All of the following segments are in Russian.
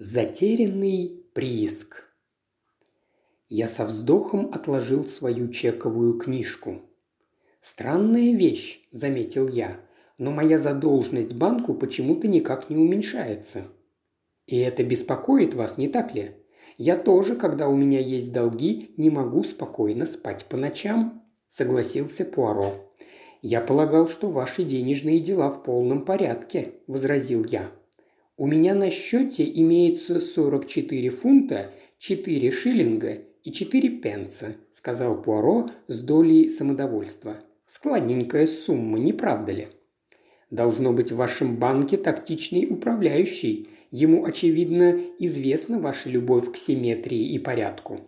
Затерянный прииск. Я со вздохом отложил свою чековую книжку. «Странная вещь», – заметил я, – «но моя задолженность банку почему-то никак не уменьшается». «И это беспокоит вас, не так ли? Я тоже, когда у меня есть долги, не могу спокойно спать по ночам», – согласился Пуаро. «Я полагал, что ваши денежные дела в полном порядке», – возразил я. У меня на счете имеется 44 фунта, 4 шиллинга и 4 пенса», – сказал Пуаро с долей самодовольства. «Складненькая сумма, не правда ли?» «Должно быть в вашем банке тактичный управляющий. Ему, очевидно, известна ваша любовь к симметрии и порядку.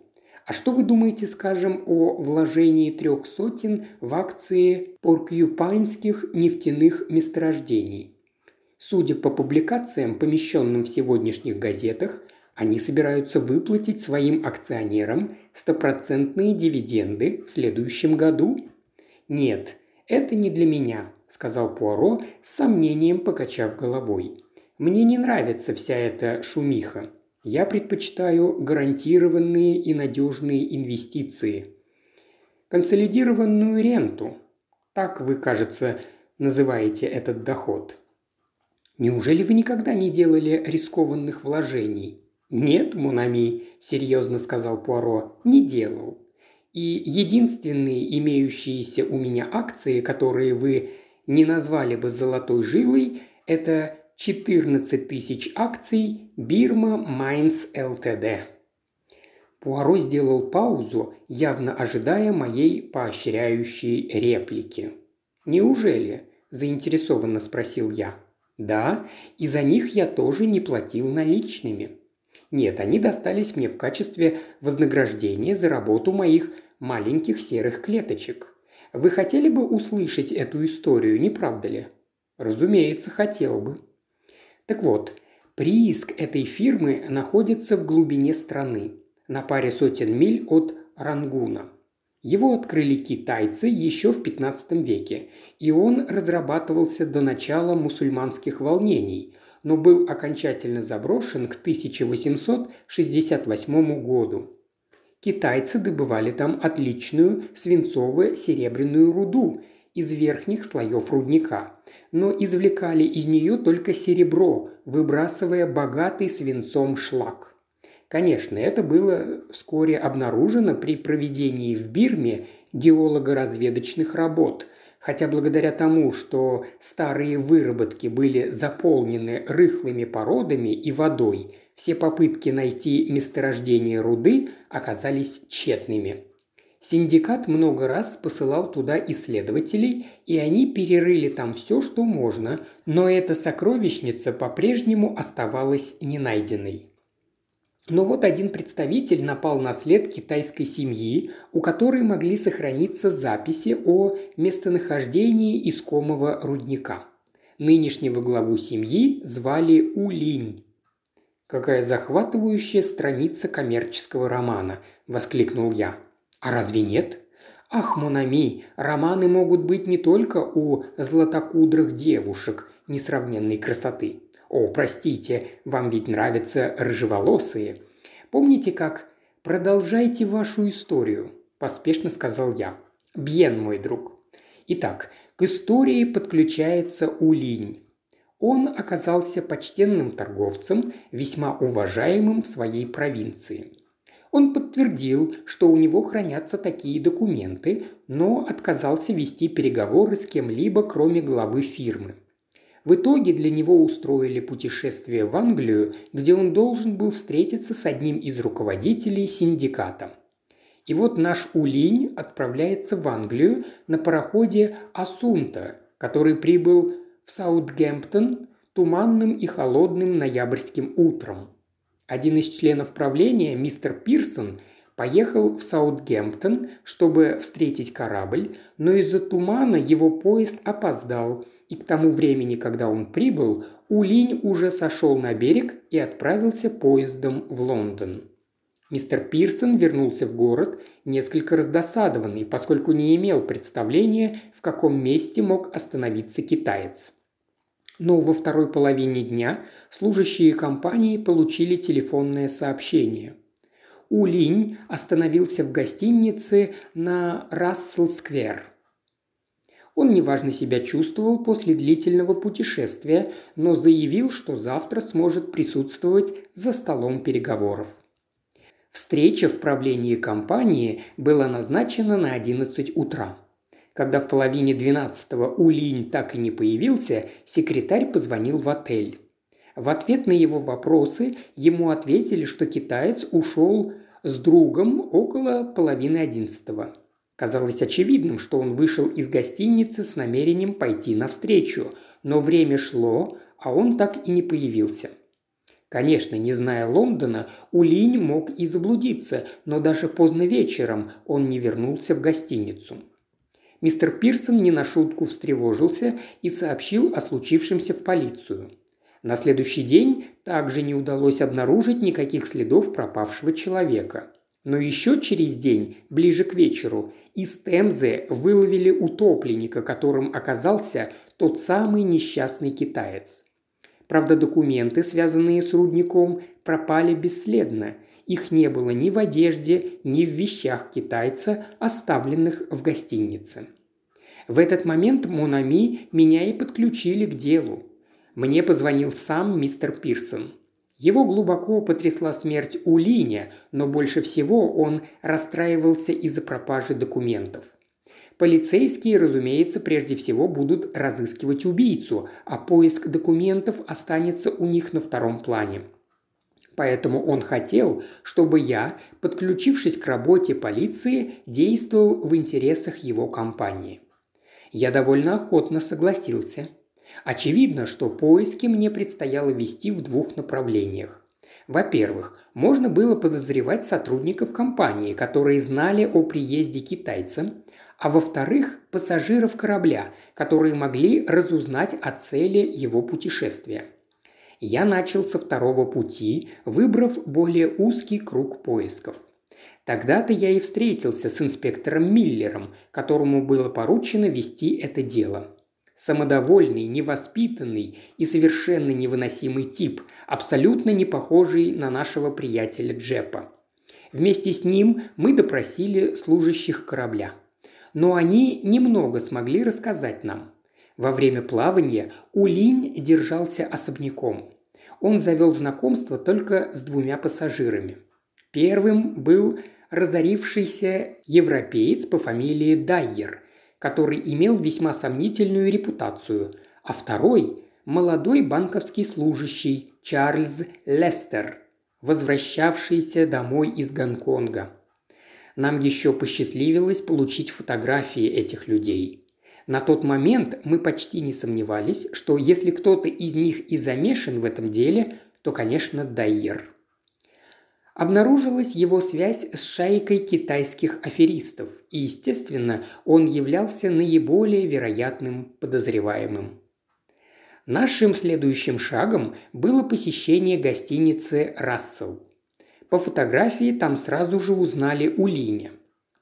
А что вы думаете, скажем, о вложении трех сотен в акции поркьюпайнских нефтяных месторождений? Судя по публикациям, помещенным в сегодняшних газетах, они собираются выплатить своим акционерам стопроцентные дивиденды в следующем году. «Нет, это не для меня», – сказал Пуаро с сомнением покачав головой. «Мне не нравится вся эта шумиха. Я предпочитаю гарантированные и надежные инвестиции. Консолидированную ренту. Так вы, кажется, называете этот доход. Неужели вы никогда не делали рискованных вложений?» «Нет, Мунами», – серьезно сказал Пуаро, – «не делал. И единственные имеющиеся у меня акции, которые вы не назвали бы золотой жилой, это 14 тысяч акций Бирма Майнс ЛТД. Пуаро сделал паузу, явно ожидая моей поощряющей реплики. «Неужели?» – заинтересованно спросил я. Да, и за них я тоже не платил наличными. Нет, они достались мне в качестве вознаграждения за работу моих маленьких серых клеточек. Вы хотели бы услышать эту историю, не правда ли? Разумеется, хотел бы. Так вот, прииск этой фирмы находится в глубине страны, на паре сотен миль от Рангуна – его открыли китайцы еще в 15 веке, и он разрабатывался до начала мусульманских волнений, но был окончательно заброшен к 1868 году. Китайцы добывали там отличную свинцово-серебряную руду из верхних слоев рудника, но извлекали из нее только серебро, выбрасывая богатый свинцом шлак. Конечно, это было вскоре обнаружено при проведении в Бирме геолого-разведочных работ, хотя благодаря тому, что старые выработки были заполнены рыхлыми породами и водой, все попытки найти месторождение руды оказались тщетными. Синдикат много раз посылал туда исследователей, и они перерыли там все, что можно, но эта сокровищница по-прежнему оставалась ненайденной. Но вот один представитель напал на след китайской семьи, у которой могли сохраниться записи о местонахождении искомого рудника. Нынешнего главу семьи звали Улинь. «Какая захватывающая страница коммерческого романа!» – воскликнул я. «А разве нет?» «Ах, Монами, романы могут быть не только у златокудрых девушек несравненной красоты. О, простите, вам ведь нравятся рыжеволосые. Помните, как «Продолжайте вашу историю», – поспешно сказал я. «Бьен, мой друг». Итак, к истории подключается Улинь. Он оказался почтенным торговцем, весьма уважаемым в своей провинции. Он подтвердил, что у него хранятся такие документы, но отказался вести переговоры с кем-либо, кроме главы фирмы. В итоге для него устроили путешествие в Англию, где он должен был встретиться с одним из руководителей синдиката. И вот наш Улинь отправляется в Англию на пароходе «Асунта», который прибыл в Саутгемптон туманным и холодным ноябрьским утром. Один из членов правления, мистер Пирсон, поехал в Саутгемптон, чтобы встретить корабль, но из-за тумана его поезд опоздал, и к тому времени, когда он прибыл, Улинь уже сошел на берег и отправился поездом в Лондон. Мистер Пирсон вернулся в город, несколько раздосадованный, поскольку не имел представления, в каком месте мог остановиться китаец. Но во второй половине дня служащие компании получили телефонное сообщение. Улинь остановился в гостинице на Рассел-сквер. Он неважно себя чувствовал после длительного путешествия, но заявил, что завтра сможет присутствовать за столом переговоров. Встреча в правлении компании была назначена на 11 утра. Когда в половине двенадцатого Улинь так и не появился, секретарь позвонил в отель. В ответ на его вопросы ему ответили, что китаец ушел с другом около половины одиннадцатого. Казалось очевидным, что он вышел из гостиницы с намерением пойти навстречу, но время шло, а он так и не появился. Конечно, не зная Лондона, Улинь мог и заблудиться, но даже поздно вечером он не вернулся в гостиницу – Мистер Пирсон не на шутку встревожился и сообщил о случившемся в полицию. На следующий день также не удалось обнаружить никаких следов пропавшего человека. Но еще через день, ближе к вечеру, из Темзы выловили утопленника, которым оказался тот самый несчастный китаец. Правда, документы, связанные с рудником, пропали бесследно. Их не было ни в одежде, ни в вещах китайца, оставленных в гостинице. В этот момент Монами меня и подключили к делу. Мне позвонил сам мистер Пирсон. Его глубоко потрясла смерть Улиня, но больше всего он расстраивался из-за пропажи документов. Полицейские, разумеется, прежде всего будут разыскивать убийцу, а поиск документов останется у них на втором плане. Поэтому он хотел, чтобы я, подключившись к работе полиции, действовал в интересах его компании. Я довольно охотно согласился. Очевидно, что поиски мне предстояло вести в двух направлениях. Во-первых, можно было подозревать сотрудников компании, которые знали о приезде китайца, а во-вторых, пассажиров корабля, которые могли разузнать о цели его путешествия. Я начал со второго пути, выбрав более узкий круг поисков. Тогда-то я и встретился с инспектором Миллером, которому было поручено вести это дело. Самодовольный, невоспитанный и совершенно невыносимый тип, абсолютно не похожий на нашего приятеля Джепа. Вместе с ним мы допросили служащих корабля – но они немного смогли рассказать нам. Во время плавания Улинь держался особняком. Он завел знакомство только с двумя пассажирами. Первым был разорившийся европеец по фамилии Дайер, который имел весьма сомнительную репутацию, а второй – молодой банковский служащий Чарльз Лестер, возвращавшийся домой из Гонконга – нам еще посчастливилось получить фотографии этих людей. На тот момент мы почти не сомневались, что если кто-то из них и замешан в этом деле, то, конечно, Дайер. Обнаружилась его связь с шайкой китайских аферистов, и, естественно, он являлся наиболее вероятным подозреваемым. Нашим следующим шагом было посещение гостиницы «Рассел». По фотографии там сразу же узнали Улиня.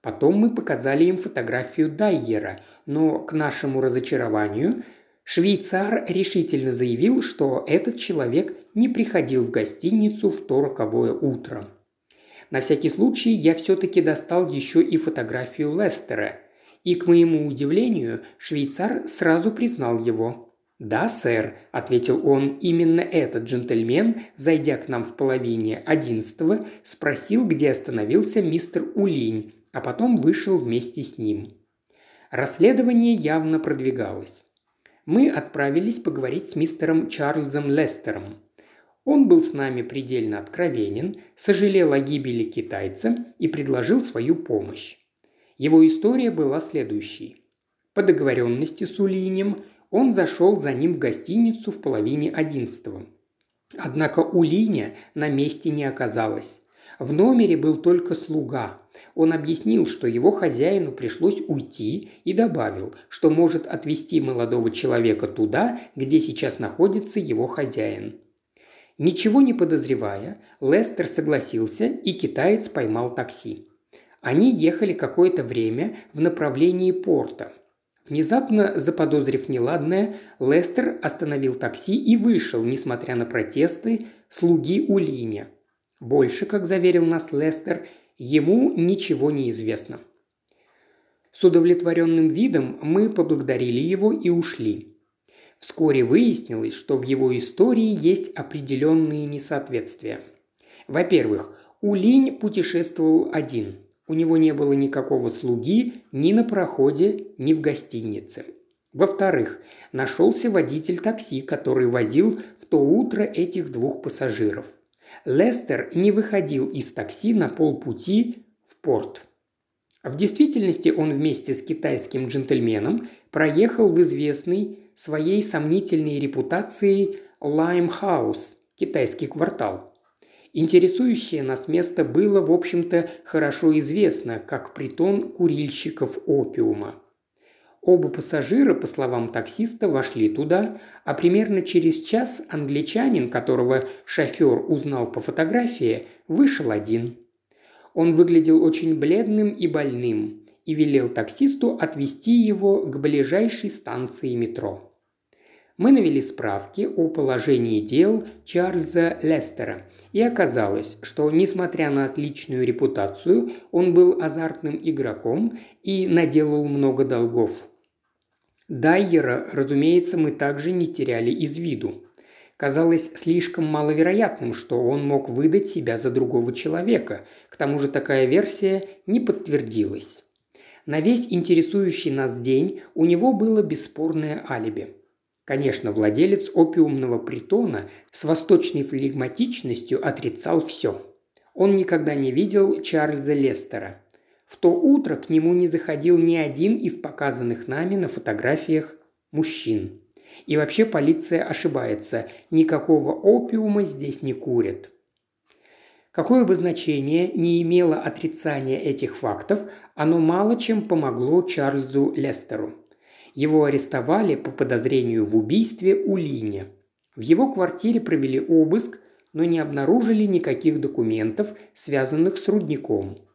Потом мы показали им фотографию Дайера, но к нашему разочарованию швейцар решительно заявил, что этот человек не приходил в гостиницу в то роковое утро. На всякий случай я все-таки достал еще и фотографию Лестера, и, к моему удивлению, швейцар сразу признал его. «Да, сэр», – ответил он, – «именно этот джентльмен, зайдя к нам в половине одиннадцатого, спросил, где остановился мистер Улинь, а потом вышел вместе с ним». Расследование явно продвигалось. Мы отправились поговорить с мистером Чарльзом Лестером. Он был с нами предельно откровенен, сожалел о гибели китайца и предложил свою помощь. Его история была следующей. По договоренности с Улинем – он зашел за ним в гостиницу в половине одиннадцатого. Однако у Линя на месте не оказалось. В номере был только слуга. Он объяснил, что его хозяину пришлось уйти и добавил, что может отвезти молодого человека туда, где сейчас находится его хозяин. Ничего не подозревая, Лестер согласился, и китаец поймал такси. Они ехали какое-то время в направлении порта. Внезапно заподозрив неладное, Лестер остановил такси и вышел, несмотря на протесты слуги Улиня. Больше, как заверил нас Лестер, ему ничего не известно. С удовлетворенным видом мы поблагодарили его и ушли. Вскоре выяснилось, что в его истории есть определенные несоответствия. Во-первых, У Линь путешествовал один – у него не было никакого слуги ни на проходе, ни в гостинице. Во-вторых, нашелся водитель такси, который возил в то утро этих двух пассажиров. Лестер не выходил из такси на полпути в порт. В действительности он вместе с китайским джентльменом проехал в известный своей сомнительной репутацией Лаймхаус, китайский квартал. Интересующее нас место было, в общем-то, хорошо известно, как притон курильщиков опиума. Оба пассажира, по словам таксиста, вошли туда, а примерно через час англичанин, которого шофер узнал по фотографии, вышел один. Он выглядел очень бледным и больным и велел таксисту отвезти его к ближайшей станции метро. Мы навели справки о положении дел Чарльза Лестера, и оказалось, что, несмотря на отличную репутацию, он был азартным игроком и наделал много долгов. Дайера, разумеется, мы также не теряли из виду. Казалось слишком маловероятным, что он мог выдать себя за другого человека. К тому же такая версия не подтвердилась. На весь интересующий нас день у него было бесспорное алиби – Конечно, владелец опиумного притона с восточной флегматичностью отрицал все. Он никогда не видел Чарльза Лестера. В то утро к нему не заходил ни один из показанных нами на фотографиях мужчин. И вообще полиция ошибается, никакого опиума здесь не курят. Какое бы значение не имело отрицание этих фактов, оно мало чем помогло Чарльзу Лестеру. Его арестовали по подозрению в убийстве Улине. В его квартире провели обыск, но не обнаружили никаких документов, связанных с рудником.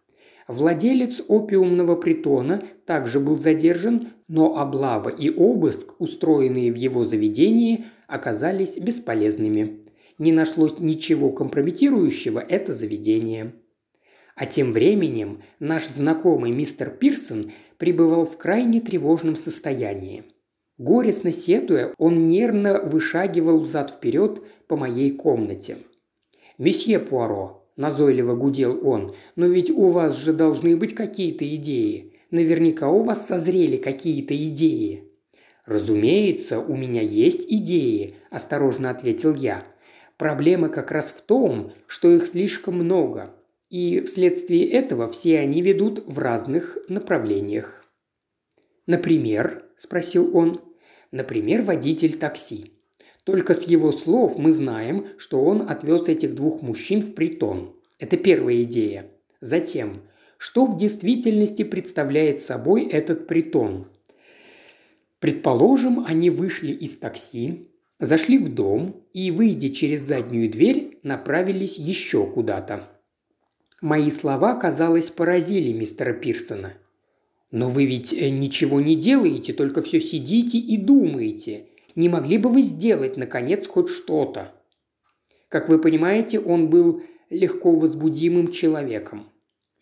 Владелец опиумного притона также был задержан, но облава и обыск, устроенные в его заведении, оказались бесполезными. Не нашлось ничего компрометирующего это заведение. А тем временем наш знакомый мистер Пирсон пребывал в крайне тревожном состоянии. Горестно сетуя, он нервно вышагивал взад-вперед по моей комнате. «Месье Пуаро», – назойливо гудел он, – «но ведь у вас же должны быть какие-то идеи. Наверняка у вас созрели какие-то идеи». «Разумеется, у меня есть идеи», – осторожно ответил я. «Проблема как раз в том, что их слишком много и вследствие этого все они ведут в разных направлениях. «Например?» – спросил он. «Например, водитель такси. Только с его слов мы знаем, что он отвез этих двух мужчин в притон. Это первая идея. Затем, что в действительности представляет собой этот притон? Предположим, они вышли из такси, зашли в дом и, выйдя через заднюю дверь, направились еще куда-то. Мои слова, казалось, поразили мистера Пирсона. «Но вы ведь э, ничего не делаете, только все сидите и думаете. Не могли бы вы сделать, наконец, хоть что-то?» Как вы понимаете, он был легко возбудимым человеком.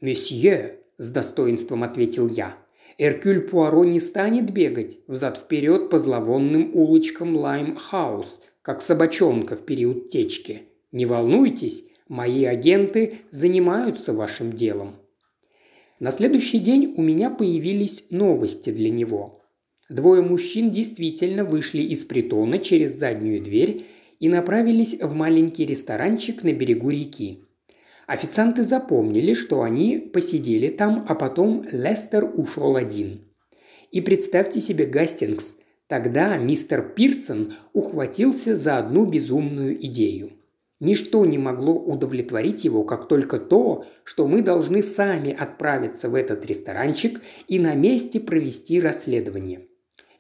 «Месье», – с достоинством ответил я, – «Эркюль Пуаро не станет бегать взад-вперед по зловонным улочкам Лайм-хаус, как собачонка в период течки. Не волнуйтесь, Мои агенты занимаются вашим делом». На следующий день у меня появились новости для него. Двое мужчин действительно вышли из притона через заднюю дверь и направились в маленький ресторанчик на берегу реки. Официанты запомнили, что они посидели там, а потом Лестер ушел один. И представьте себе Гастингс, тогда мистер Пирсон ухватился за одну безумную идею – Ничто не могло удовлетворить его, как только то, что мы должны сами отправиться в этот ресторанчик и на месте провести расследование.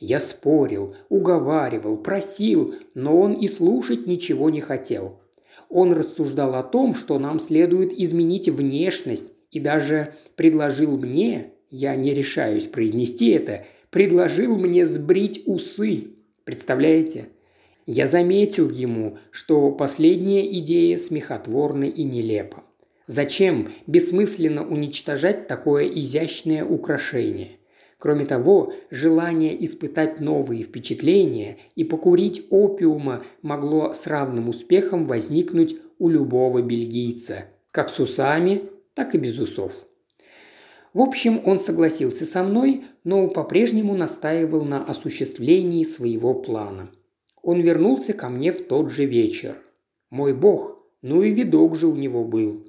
Я спорил, уговаривал, просил, но он и слушать ничего не хотел. Он рассуждал о том, что нам следует изменить внешность и даже предложил мне, я не решаюсь произнести это, предложил мне сбрить усы. Представляете? Я заметил ему, что последняя идея смехотворна и нелепа. Зачем бессмысленно уничтожать такое изящное украшение? Кроме того, желание испытать новые впечатления и покурить опиума могло с равным успехом возникнуть у любого бельгийца, как с усами, так и без усов. В общем, он согласился со мной, но по-прежнему настаивал на осуществлении своего плана. Он вернулся ко мне в тот же вечер. Мой бог, ну и видок же у него был.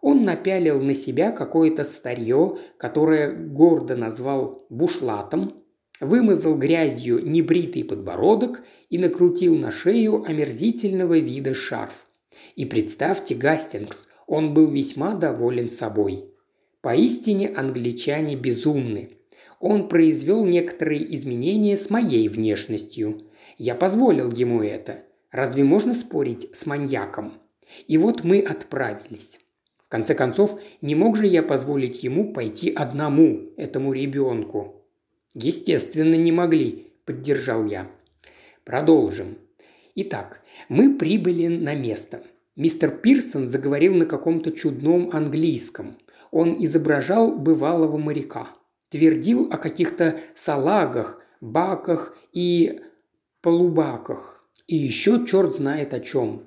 Он напялил на себя какое-то старье, которое гордо назвал бушлатом, вымазал грязью небритый подбородок и накрутил на шею омерзительного вида шарф. И представьте, Гастингс, он был весьма доволен собой. Поистине англичане безумны. Он произвел некоторые изменения с моей внешностью. Я позволил ему это. Разве можно спорить с маньяком? И вот мы отправились конце концов, не мог же я позволить ему пойти одному, этому ребенку. Естественно, не могли, поддержал я. Продолжим. Итак, мы прибыли на место. Мистер Пирсон заговорил на каком-то чудном английском. Он изображал бывалого моряка. Твердил о каких-то салагах, баках и полубаках. И еще черт знает о чем.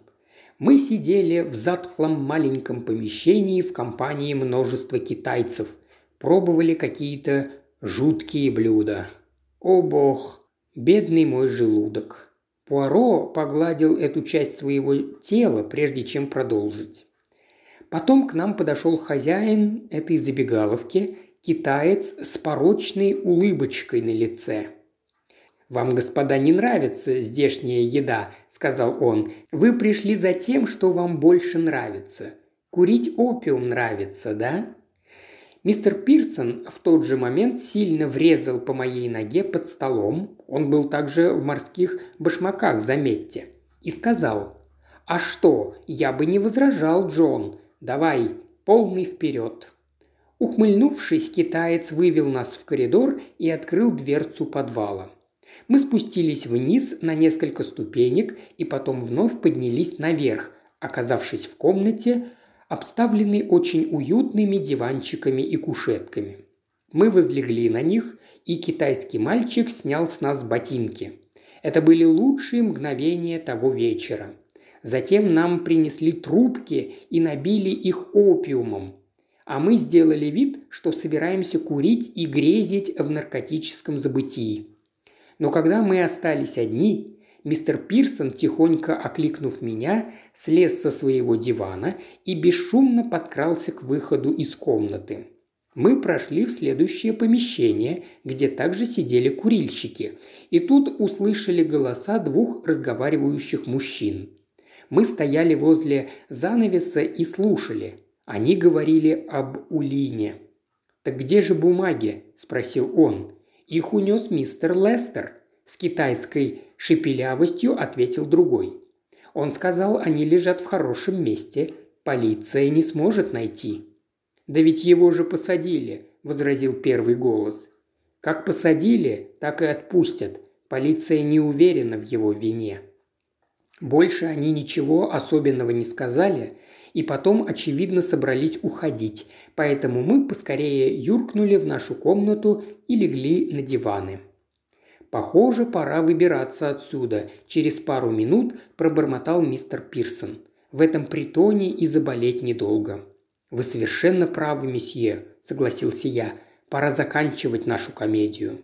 Мы сидели в затхлом маленьком помещении в компании множества китайцев. Пробовали какие-то жуткие блюда. О бог, бедный мой желудок. Пуаро погладил эту часть своего тела, прежде чем продолжить. Потом к нам подошел хозяин этой забегаловки, китаец с порочной улыбочкой на лице – «Вам, господа, не нравится здешняя еда», – сказал он. «Вы пришли за тем, что вам больше нравится. Курить опиум нравится, да?» Мистер Пирсон в тот же момент сильно врезал по моей ноге под столом, он был также в морских башмаках, заметьте, и сказал, «А что, я бы не возражал, Джон, давай, полный вперед». Ухмыльнувшись, китаец вывел нас в коридор и открыл дверцу подвала. Мы спустились вниз на несколько ступенек и потом вновь поднялись наверх, оказавшись в комнате, обставленной очень уютными диванчиками и кушетками. Мы возлегли на них, и китайский мальчик снял с нас ботинки. Это были лучшие мгновения того вечера. Затем нам принесли трубки и набили их опиумом. А мы сделали вид, что собираемся курить и грезить в наркотическом забытии. Но когда мы остались одни, мистер Пирсон, тихонько окликнув меня, слез со своего дивана и бесшумно подкрался к выходу из комнаты. Мы прошли в следующее помещение, где также сидели курильщики, и тут услышали голоса двух разговаривающих мужчин. Мы стояли возле занавеса и слушали. Они говорили об Улине. «Так где же бумаги?» – спросил он. Их унес мистер Лестер», – с китайской шепелявостью ответил другой. Он сказал, они лежат в хорошем месте, полиция не сможет найти. «Да ведь его же посадили», – возразил первый голос. «Как посадили, так и отпустят. Полиция не уверена в его вине». Больше они ничего особенного не сказали, и потом, очевидно, собрались уходить, поэтому мы поскорее юркнули в нашу комнату и легли на диваны. «Похоже, пора выбираться отсюда», – через пару минут пробормотал мистер Пирсон. «В этом притоне и заболеть недолго». «Вы совершенно правы, месье», – согласился я. «Пора заканчивать нашу комедию».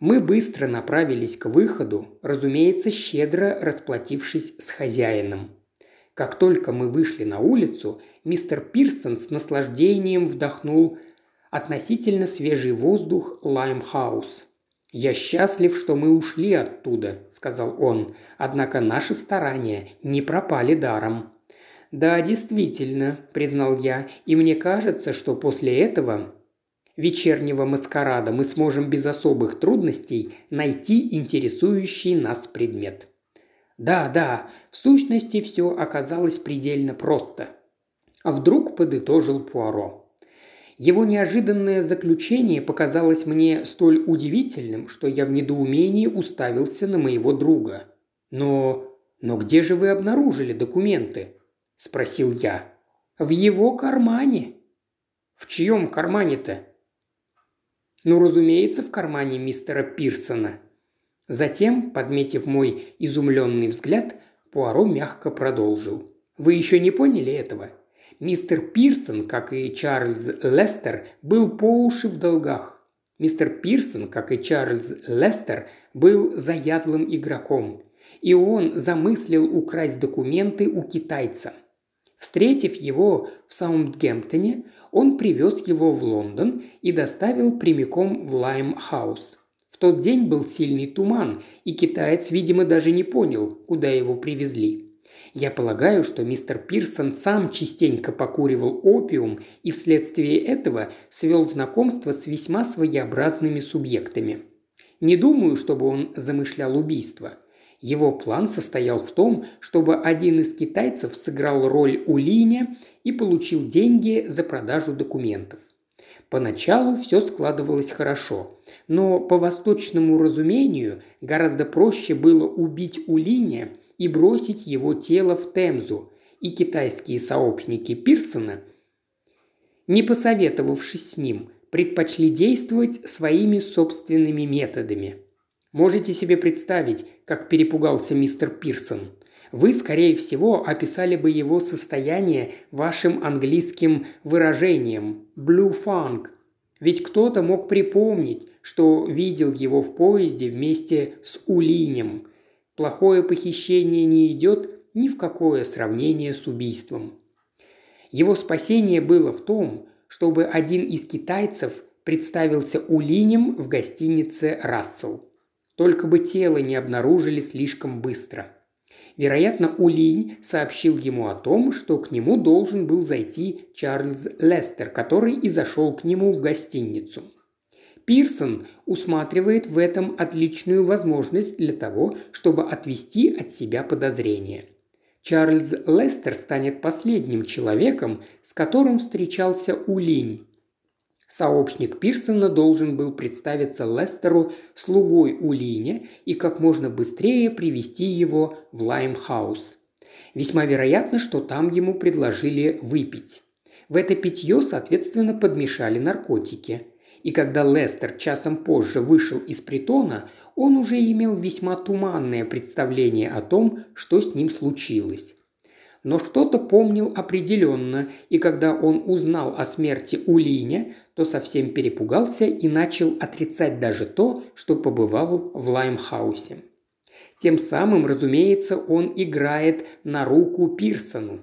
Мы быстро направились к выходу, разумеется, щедро расплатившись с хозяином. Как только мы вышли на улицу, мистер Пирсон с наслаждением вдохнул относительно свежий воздух Лаймхаус. «Я счастлив, что мы ушли оттуда», – сказал он, – «однако наши старания не пропали даром». «Да, действительно», – признал я, – «и мне кажется, что после этого вечернего маскарада мы сможем без особых трудностей найти интересующий нас предмет». Да, да, в сущности все оказалось предельно просто. А вдруг подытожил Пуаро. Его неожиданное заключение показалось мне столь удивительным, что я в недоумении уставился на моего друга. «Но... но где же вы обнаружили документы?» – спросил я. «В его кармане». «В чьем кармане-то?» «Ну, разумеется, в кармане мистера Пирсона». Затем, подметив мой изумленный взгляд, Пуаро мягко продолжил. «Вы еще не поняли этого? Мистер Пирсон, как и Чарльз Лестер, был по уши в долгах. Мистер Пирсон, как и Чарльз Лестер, был заядлым игроком. И он замыслил украсть документы у китайца. Встретив его в Саундгемптоне, он привез его в Лондон и доставил прямиком в Лайм-хаус. В тот день был сильный туман, и китаец, видимо, даже не понял, куда его привезли. Я полагаю, что мистер Пирсон сам частенько покуривал опиум и вследствие этого свел знакомство с весьма своеобразными субъектами. Не думаю, чтобы он замышлял убийство. Его план состоял в том, чтобы один из китайцев сыграл роль Улиня и получил деньги за продажу документов. Поначалу все складывалось хорошо, но по восточному разумению гораздо проще было убить Улиня – и бросить его тело в Темзу, и китайские сообщники Пирсона, не посоветовавшись с ним, предпочли действовать своими собственными методами. Можете себе представить, как перепугался мистер Пирсон. Вы, скорее всего, описали бы его состояние вашим английским выражением «blue funk», ведь кто-то мог припомнить, что видел его в поезде вместе с Улинем, Плохое похищение не идет ни в какое сравнение с убийством. Его спасение было в том, чтобы один из китайцев представился Улинем в гостинице «Рассел». Только бы тело не обнаружили слишком быстро. Вероятно, Улинь сообщил ему о том, что к нему должен был зайти Чарльз Лестер, который и зашел к нему в гостиницу – Пирсон усматривает в этом отличную возможность для того, чтобы отвести от себя подозрения. Чарльз Лестер станет последним человеком, с которым встречался Улинь. Сообщник Пирсона должен был представиться Лестеру слугой Улиня и как можно быстрее привести его в Лаймхаус. Весьма вероятно, что там ему предложили выпить. В это питье, соответственно, подмешали наркотики – и когда Лестер часом позже вышел из притона, он уже имел весьма туманное представление о том, что с ним случилось. Но что-то помнил определенно, и когда он узнал о смерти Улиня, то совсем перепугался и начал отрицать даже то, что побывал в Лаймхаусе. Тем самым, разумеется, он играет на руку Пирсону.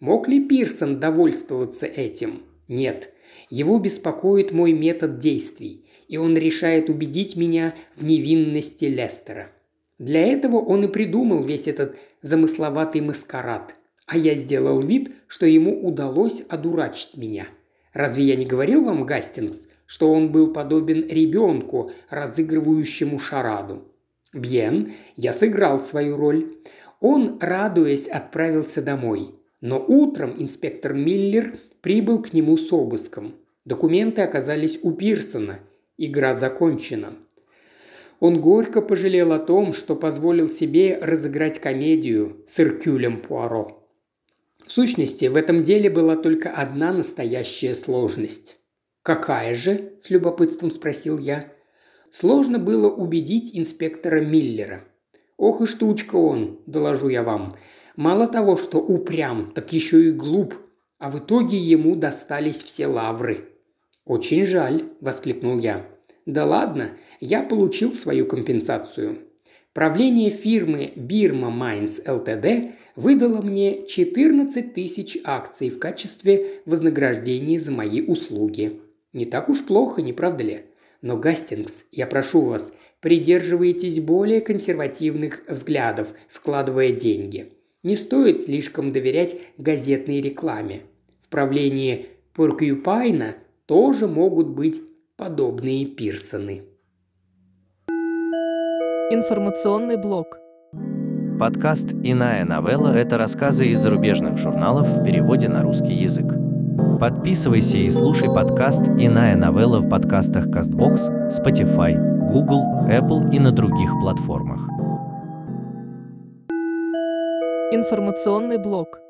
Мог ли Пирсон довольствоваться этим? Нет. Его беспокоит мой метод действий, и он решает убедить меня в невинности Лестера. Для этого он и придумал весь этот замысловатый маскарад, а я сделал вид, что ему удалось одурачить меня. Разве я не говорил вам, Гастингс, что он был подобен ребенку, разыгрывающему шараду? Бьен, я сыграл свою роль. Он, радуясь, отправился домой. Но утром инспектор Миллер прибыл к нему с обыском. Документы оказались у Пирсона. Игра закончена. Он горько пожалел о том, что позволил себе разыграть комедию с Иркюлем Пуаро. В сущности, в этом деле была только одна настоящая сложность. «Какая же?» – с любопытством спросил я. Сложно было убедить инспектора Миллера. «Ох и штучка он, доложу я вам. Мало того, что упрям, так еще и глуп а в итоге ему достались все лавры. «Очень жаль», – воскликнул я. «Да ладно, я получил свою компенсацию. Правление фирмы Бирма Майнс ЛТД выдало мне 14 тысяч акций в качестве вознаграждения за мои услуги. Не так уж плохо, не правда ли? Но, Гастингс, я прошу вас, придерживайтесь более консервативных взглядов, вкладывая деньги. Не стоит слишком доверять газетной рекламе. В правлении Поркьюпайна тоже могут быть подобные Пирсоны. Информационный блок. Подкаст «Иная новелла» – это рассказы из зарубежных журналов в переводе на русский язык. Подписывайся и слушай подкаст «Иная новелла» в подкастах CastBox, Spotify, Google, Apple и на других платформах. Информационный блок.